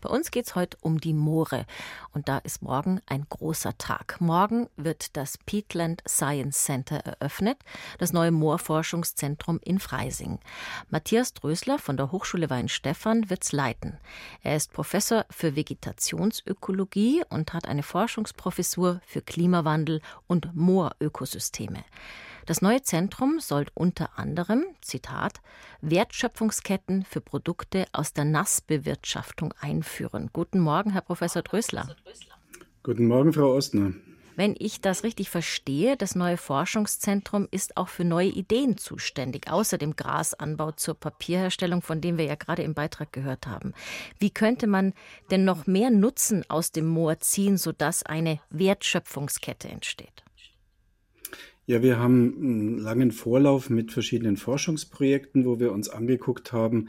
Bei uns geht es heute um die Moore und da ist morgen ein großer Tag. Morgen wird das Peatland Science Center eröffnet, das neue Moorforschungszentrum in Freising. Matthias Drösler von der Hochschule Weinstefan wird es leiten. Er ist Professor für Vegetationsökologie und hat eine Forschungsprofessur für Klimawandel und Moorökosysteme. Das neue Zentrum soll unter anderem, Zitat, Wertschöpfungsketten für Produkte aus der Nassbewirtschaftung einführen. Guten Morgen, Herr Professor Drösler. Guten Morgen, Frau Ostner. Wenn ich das richtig verstehe, das neue Forschungszentrum ist auch für neue Ideen zuständig, außer dem Grasanbau zur Papierherstellung, von dem wir ja gerade im Beitrag gehört haben. Wie könnte man denn noch mehr Nutzen aus dem Moor ziehen, sodass eine Wertschöpfungskette entsteht? Ja, wir haben einen langen Vorlauf mit verschiedenen Forschungsprojekten, wo wir uns angeguckt haben,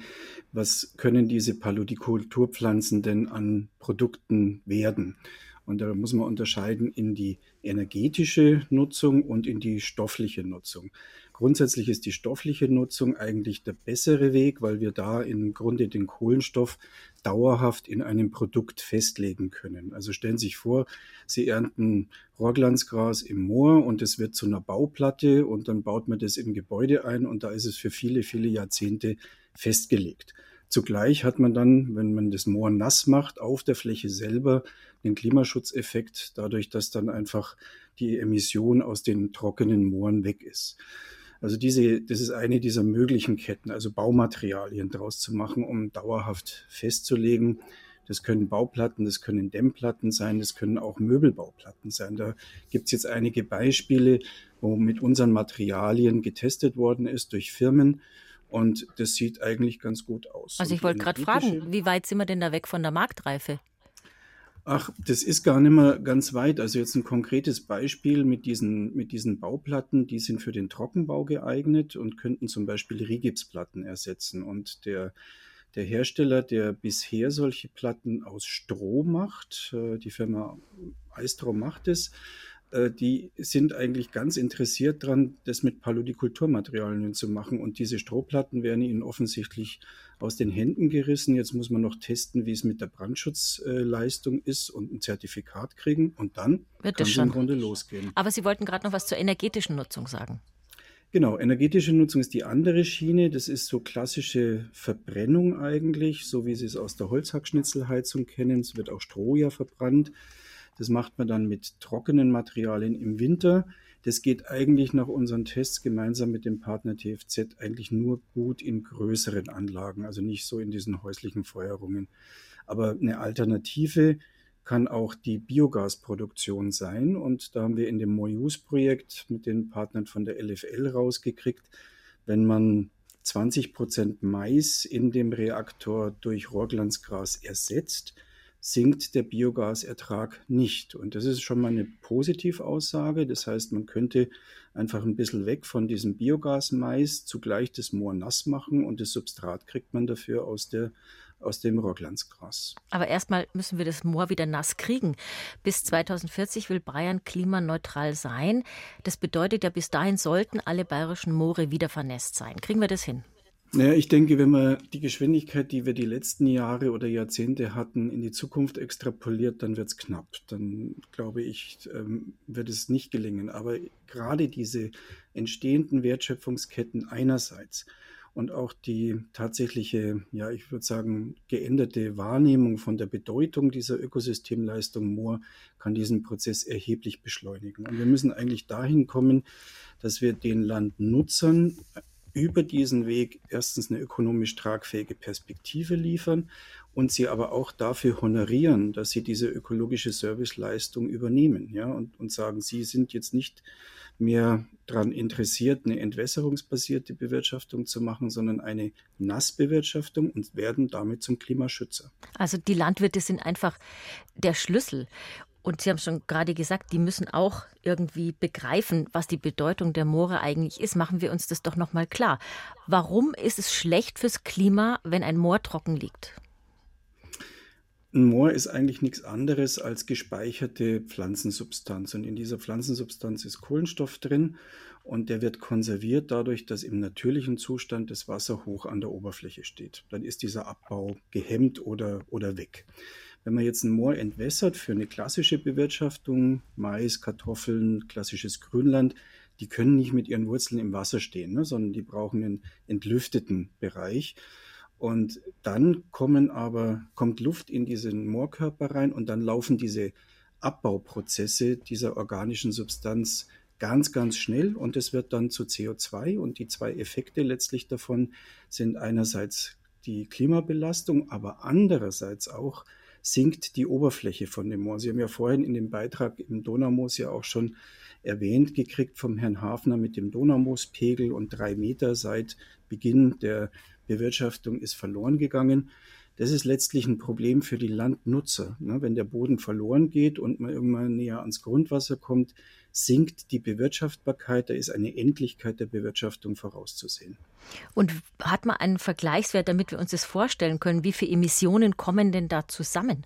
was können diese Paludikulturpflanzen denn an Produkten werden. Und da muss man unterscheiden in die energetische Nutzung und in die stoffliche Nutzung. Grundsätzlich ist die stoffliche Nutzung eigentlich der bessere Weg, weil wir da im Grunde den Kohlenstoff dauerhaft in einem Produkt festlegen können. Also stellen Sie sich vor, Sie ernten Rohrglanzgras im Moor und es wird zu einer Bauplatte und dann baut man das im Gebäude ein und da ist es für viele, viele Jahrzehnte festgelegt. Zugleich hat man dann, wenn man das Moor nass macht, auf der Fläche selber den Klimaschutzeffekt, dadurch, dass dann einfach die Emission aus den trockenen Mooren weg ist. Also diese, das ist eine dieser möglichen Ketten, also Baumaterialien draus zu machen, um dauerhaft festzulegen. Das können Bauplatten, das können Dämmplatten sein, das können auch Möbelbauplatten sein. Da gibt es jetzt einige Beispiele, wo mit unseren Materialien getestet worden ist durch Firmen. Und das sieht eigentlich ganz gut aus. Also ich wollte gerade fragen, wie weit sind wir denn da weg von der Marktreife? Ach, das ist gar nicht mehr ganz weit. Also jetzt ein konkretes Beispiel mit diesen, mit diesen Bauplatten, die sind für den Trockenbau geeignet und könnten zum Beispiel Rigipsplatten ersetzen. Und der, der Hersteller, der bisher solche Platten aus Stroh macht, äh, die Firma Eistro macht es, die sind eigentlich ganz interessiert daran, das mit Paludikulturmaterialien zu machen. Und diese Strohplatten werden ihnen offensichtlich aus den Händen gerissen. Jetzt muss man noch testen, wie es mit der Brandschutzleistung ist und ein Zertifikat kriegen. Und dann Wird kann es im Grunde losgehen. Aber Sie wollten gerade noch was zur energetischen Nutzung sagen. Genau, energetische Nutzung ist die andere Schiene. Das ist so klassische Verbrennung eigentlich, so wie Sie es aus der Holzhackschnitzelheizung kennen. Es wird auch Stroh ja verbrannt. Das macht man dann mit trockenen Materialien im Winter. Das geht eigentlich nach unseren Tests gemeinsam mit dem Partner TFZ eigentlich nur gut in größeren Anlagen, also nicht so in diesen häuslichen Feuerungen. Aber eine Alternative kann auch die Biogasproduktion sein. Und da haben wir in dem Moyus-Projekt mit den Partnern von der LFL rausgekriegt, wenn man 20 Prozent Mais in dem Reaktor durch Rohrglanzgras ersetzt, sinkt der Biogasertrag nicht. Und das ist schon mal eine Positivaussage. Das heißt, man könnte einfach ein bisschen weg von diesem Biogasmais zugleich das Moor nass machen und das Substrat kriegt man dafür aus der aus dem Rohrglanzgras. Aber erstmal müssen wir das Moor wieder nass kriegen. Bis 2040 will Bayern klimaneutral sein. Das bedeutet ja, bis dahin sollten alle bayerischen Moore wieder vernässt sein. Kriegen wir das hin? Naja, ich denke, wenn man die Geschwindigkeit, die wir die letzten Jahre oder Jahrzehnte hatten, in die Zukunft extrapoliert, dann wird es knapp. Dann glaube ich, ähm, wird es nicht gelingen. Aber gerade diese entstehenden Wertschöpfungsketten einerseits und auch die tatsächliche, ja, ich würde sagen, geänderte Wahrnehmung von der Bedeutung dieser Ökosystemleistung Moor kann diesen Prozess erheblich beschleunigen. Und wir müssen eigentlich dahin kommen, dass wir den Landnutzern über diesen Weg erstens eine ökonomisch tragfähige Perspektive liefern und sie aber auch dafür honorieren, dass sie diese ökologische Serviceleistung übernehmen, ja, und, und sagen, sie sind jetzt nicht mehr daran interessiert, eine entwässerungsbasierte Bewirtschaftung zu machen, sondern eine Nassbewirtschaftung und werden damit zum Klimaschützer. Also die Landwirte sind einfach der Schlüssel. Und Sie haben schon gerade gesagt, die müssen auch irgendwie begreifen, was die Bedeutung der Moore eigentlich ist. Machen wir uns das doch noch mal klar. Warum ist es schlecht fürs Klima, wenn ein Moor trocken liegt? ein Moor ist eigentlich nichts anderes als gespeicherte Pflanzensubstanz. Und in dieser Pflanzensubstanz ist Kohlenstoff drin und der wird konserviert dadurch, dass im natürlichen Zustand das Wasser hoch an der Oberfläche steht. Dann ist dieser Abbau gehemmt oder, oder weg. Wenn man jetzt ein Moor entwässert für eine klassische Bewirtschaftung, Mais, Kartoffeln, klassisches Grünland, die können nicht mit ihren Wurzeln im Wasser stehen, ne, sondern die brauchen einen entlüfteten Bereich. Und dann kommen aber, kommt Luft in diesen Moorkörper rein und dann laufen diese Abbauprozesse dieser organischen Substanz ganz, ganz schnell und es wird dann zu CO2 und die zwei Effekte letztlich davon sind einerseits die Klimabelastung, aber andererseits auch sinkt die Oberfläche von dem Moor. Sie haben ja vorhin in dem Beitrag im Donaumoos ja auch schon erwähnt gekriegt vom Herrn Hafner mit dem Donaumoospegel und drei Meter seit Beginn der Bewirtschaftung ist verloren gegangen. Das ist letztlich ein Problem für die Landnutzer. Ne? Wenn der Boden verloren geht und man irgendwann näher ans Grundwasser kommt, sinkt die Bewirtschaftbarkeit. Da ist eine Endlichkeit der Bewirtschaftung vorauszusehen. Und hat man einen Vergleichswert, damit wir uns das vorstellen können? Wie viele Emissionen kommen denn da zusammen?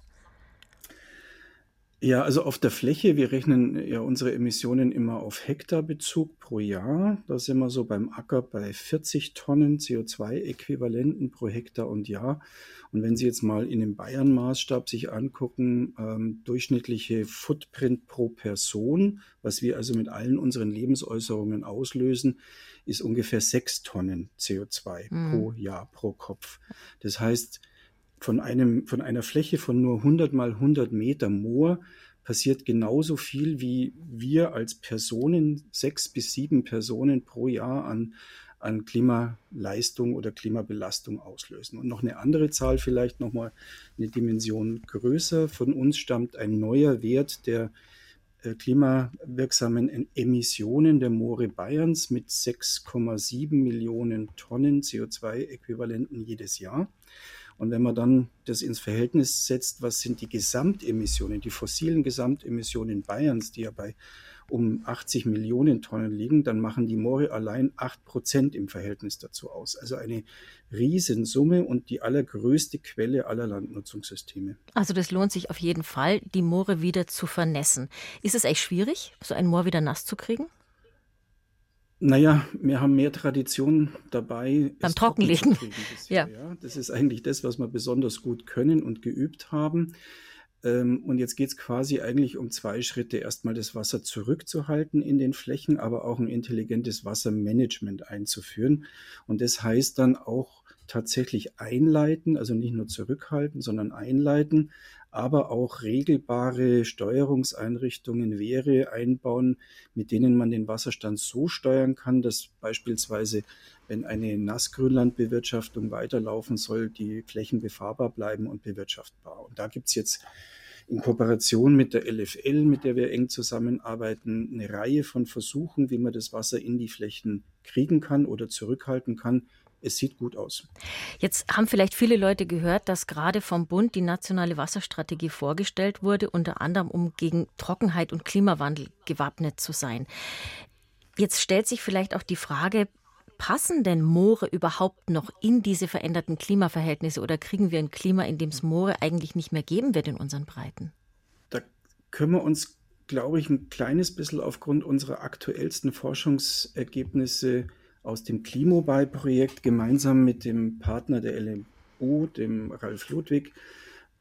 Ja, also auf der Fläche, wir rechnen ja unsere Emissionen immer auf Hektarbezug pro Jahr. Da sind wir so beim Acker bei 40 Tonnen CO2-Äquivalenten pro Hektar und Jahr. Und wenn Sie jetzt mal in dem Bayern-Maßstab sich angucken, ähm, durchschnittliche Footprint pro Person, was wir also mit allen unseren Lebensäußerungen auslösen, ist ungefähr 6 Tonnen CO2 mhm. pro Jahr, pro Kopf. Das heißt, von, einem, von einer Fläche von nur 100 mal 100 Meter Moor passiert genauso viel, wie wir als Personen, sechs bis sieben Personen pro Jahr an, an Klimaleistung oder Klimabelastung auslösen. Und noch eine andere Zahl, vielleicht nochmal eine Dimension größer. Von uns stammt ein neuer Wert der äh, klimawirksamen Emissionen der Moore Bayerns mit 6,7 Millionen Tonnen CO2-Äquivalenten jedes Jahr. Und wenn man dann das ins Verhältnis setzt, was sind die Gesamtemissionen, die fossilen Gesamtemissionen Bayerns, die ja bei um 80 Millionen Tonnen liegen, dann machen die Moore allein 8 Prozent im Verhältnis dazu aus. Also eine Riesensumme und die allergrößte Quelle aller Landnutzungssysteme. Also das lohnt sich auf jeden Fall, die Moore wieder zu vernässen. Ist es echt schwierig, so ein Moor wieder nass zu kriegen? Naja, wir haben mehr Tradition dabei. Beim Trockenlegen. ja. ja. Das ist eigentlich das, was wir besonders gut können und geübt haben. Ähm, und jetzt geht es quasi eigentlich um zwei Schritte. Erstmal das Wasser zurückzuhalten in den Flächen, aber auch ein intelligentes Wassermanagement einzuführen. Und das heißt dann auch tatsächlich einleiten, also nicht nur zurückhalten, sondern einleiten, aber auch regelbare Steuerungseinrichtungen, Wehre einbauen, mit denen man den Wasserstand so steuern kann, dass beispielsweise, wenn eine Nassgrünlandbewirtschaftung weiterlaufen soll, die Flächen befahrbar bleiben und bewirtschaftbar. Und da gibt es jetzt in Kooperation mit der LFL, mit der wir eng zusammenarbeiten, eine Reihe von Versuchen, wie man das Wasser in die Flächen kriegen kann oder zurückhalten kann, es sieht gut aus. Jetzt haben vielleicht viele Leute gehört, dass gerade vom Bund die nationale Wasserstrategie vorgestellt wurde, unter anderem um gegen Trockenheit und Klimawandel gewappnet zu sein. Jetzt stellt sich vielleicht auch die Frage, passen denn Moore überhaupt noch in diese veränderten Klimaverhältnisse oder kriegen wir ein Klima, in dem es Moore eigentlich nicht mehr geben wird in unseren Breiten? Da können wir uns, glaube ich, ein kleines bisschen aufgrund unserer aktuellsten Forschungsergebnisse aus dem Klimobay-Projekt gemeinsam mit dem Partner der LMU, dem Ralf Ludwig,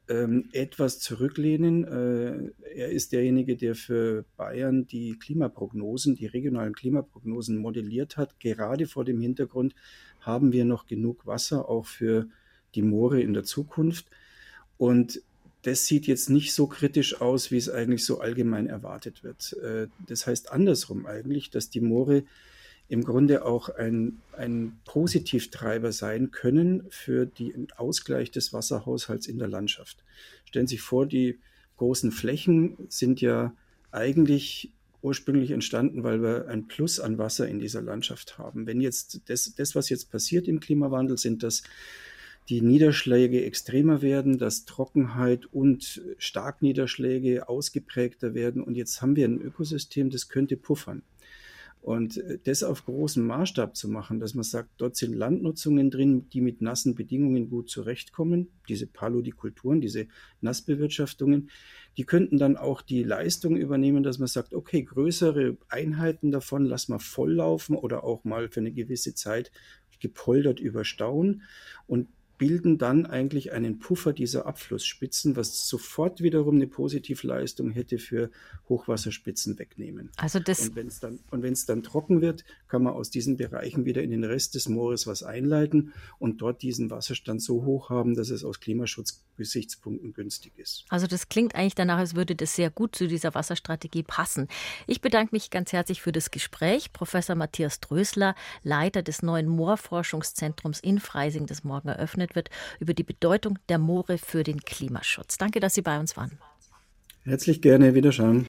ähm, etwas zurücklehnen. Äh, er ist derjenige, der für Bayern die Klimaprognosen, die regionalen Klimaprognosen modelliert hat. Gerade vor dem Hintergrund haben wir noch genug Wasser auch für die Moore in der Zukunft. Und das sieht jetzt nicht so kritisch aus, wie es eigentlich so allgemein erwartet wird. Äh, das heißt andersrum eigentlich, dass die Moore im Grunde auch ein, ein Positivtreiber sein können für den Ausgleich des Wasserhaushalts in der Landschaft. Stellen Sie sich vor, die großen Flächen sind ja eigentlich ursprünglich entstanden, weil wir ein Plus an Wasser in dieser Landschaft haben. Wenn jetzt das, das was jetzt passiert im Klimawandel, sind, dass die Niederschläge extremer werden, dass Trockenheit und Starkniederschläge ausgeprägter werden. Und jetzt haben wir ein Ökosystem, das könnte puffern. Und äh, das auf großem Maßstab zu machen, dass man sagt, dort sind Landnutzungen drin, die mit nassen Bedingungen gut zurechtkommen, diese Palodikulturen, diese Nassbewirtschaftungen, die könnten dann auch die Leistung übernehmen, dass man sagt, okay, größere Einheiten davon lassen wir volllaufen oder auch mal für eine gewisse Zeit gepoldert überstauen. Und bilden dann eigentlich einen Puffer dieser Abflussspitzen, was sofort wiederum eine Positivleistung hätte für Hochwasserspitzen wegnehmen. Also das und wenn es dann, dann trocken wird, kann man aus diesen Bereichen wieder in den Rest des Moores was einleiten und dort diesen Wasserstand so hoch haben, dass es aus Klimaschutzgesichtspunkten günstig ist. Also das klingt eigentlich danach, als würde das sehr gut zu dieser Wasserstrategie passen. Ich bedanke mich ganz herzlich für das Gespräch. Professor Matthias Drösler, Leiter des neuen Moorforschungszentrums in Freising, das morgen eröffnet wird, über die Bedeutung der Moore für den Klimaschutz. Danke, dass Sie bei uns waren. Herzlich gerne, Wiederschauen.